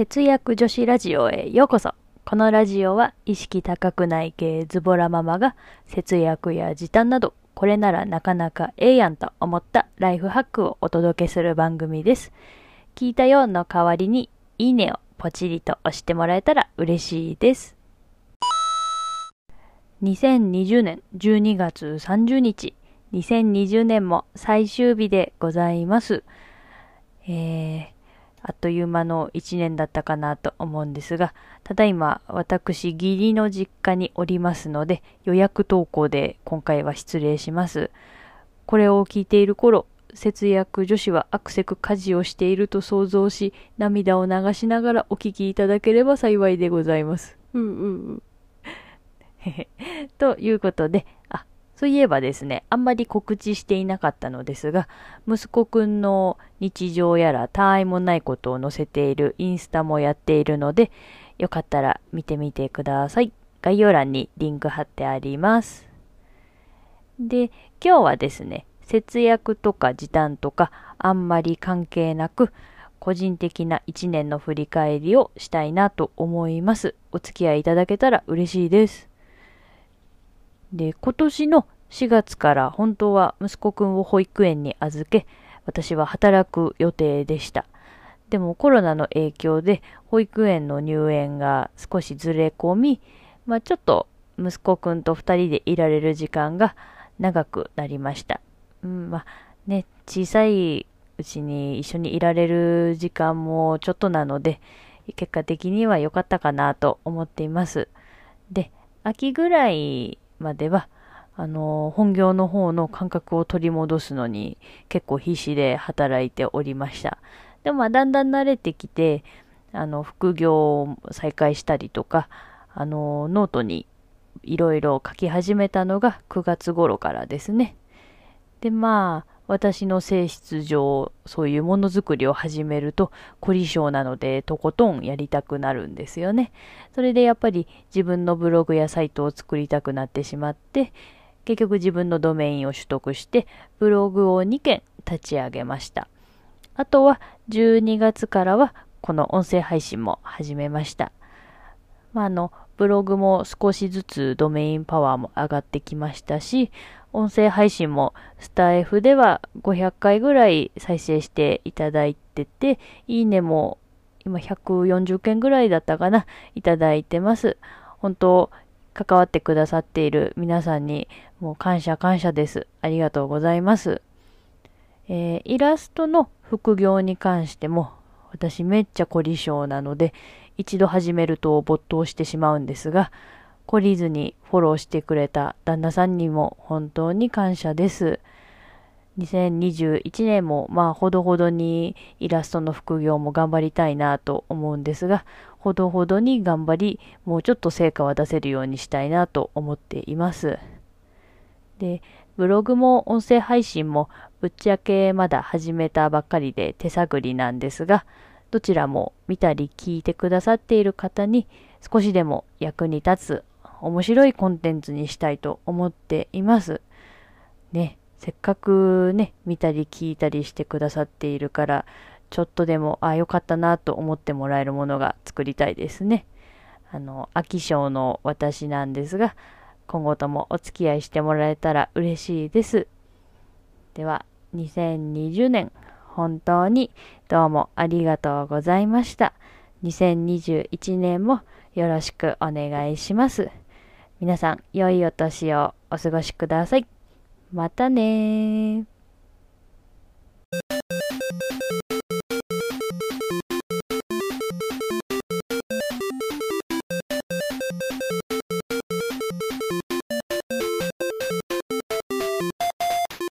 節約女子ラジオへようこそ。このラジオは意識高くない系ズボラママが節約や時短などこれならなかなかええやんと思ったライフハックをお届けする番組です。聞いたよの代わりにいいねをポチリと押してもらえたら嬉しいです。2020年12月30日、2020年も最終日でございます。えー、あっという間の一年だったかなと思うんですが、ただいま私義理の実家におりますので、予約投稿で今回は失礼します。これを聞いている頃、節約女子はアクセク家事をしていると想像し、涙を流しながらお聞きいただければ幸いでございます。うんうんうん。ということで、あ、そういえばですね、あんまり告知していなかったのですが、息子くんの日常やら他愛もないことを載せているインスタもやっているので、よかったら見てみてください。概要欄にリンク貼ってあります。で、今日はですね、節約とか時短とかあんまり関係なく、個人的な一年の振り返りをしたいなと思います。お付き合いいただけたら嬉しいです。で、今年の4月から本当は息子くんを保育園に預け、私は働く予定でした。でもコロナの影響で保育園の入園が少しずれ込み、まあちょっと息子くんと2人でいられる時間が長くなりました。うん、まあね、小さいうちに一緒にいられる時間もちょっとなので、結果的には良かったかなと思っています。で、秋ぐらいまでは、あの、本業の方の感覚を取り戻すのに結構必死で働いておりました。でもまあだんだん慣れてきて、あの、副業を再開したりとか、あの、ノートにいろいろ書き始めたのが9月頃からですね。で、まあ、私の性質上、そういうものづくりを始めると、凝り性なので、とことんやりたくなるんですよね。それでやっぱり自分のブログやサイトを作りたくなってしまって、結局自分のドメインを取得して、ブログを2件立ち上げました。あとは12月からはこの音声配信も始めました。まあ、あの、ブログも少しずつドメインパワーも上がってきましたし、音声配信もスタイフでは500回ぐらい再生していただいてて、いいねも今140件ぐらいだったかな、いただいてます。本当、関わってくださっている皆さんにもう感謝感謝です。ありがとうございます。えー、イラストの副業に関しても私めっちゃ凝り性なので一度始めると没頭してしまうんですが懲りずにフォローしてくれた旦那さんにも本当に感謝です。2021年もまあほどほどにイラストの副業も頑張りたいなと思うんですがほどほどに頑張りもうちょっと成果は出せるようにしたいなと思っています。で、ブログも音声配信もぶっちゃけまだ始めたばっかりで手探りなんですが、どちらも見たり聞いてくださっている方に少しでも役に立つ面白いコンテンツにしたいと思っています。ね、せっかくね、見たり聞いたりしてくださっているから、ちょっとでも、あ、よかったなと思ってもらえるものが作りたいですね。あの、飽き性の私なんですが、今後ともお付き合いしてもらえたら嬉しいです。では、2020年、本当にどうもありがとうございました。2021年もよろしくお願いします。皆さん、良いお年をお過ごしください。またねー。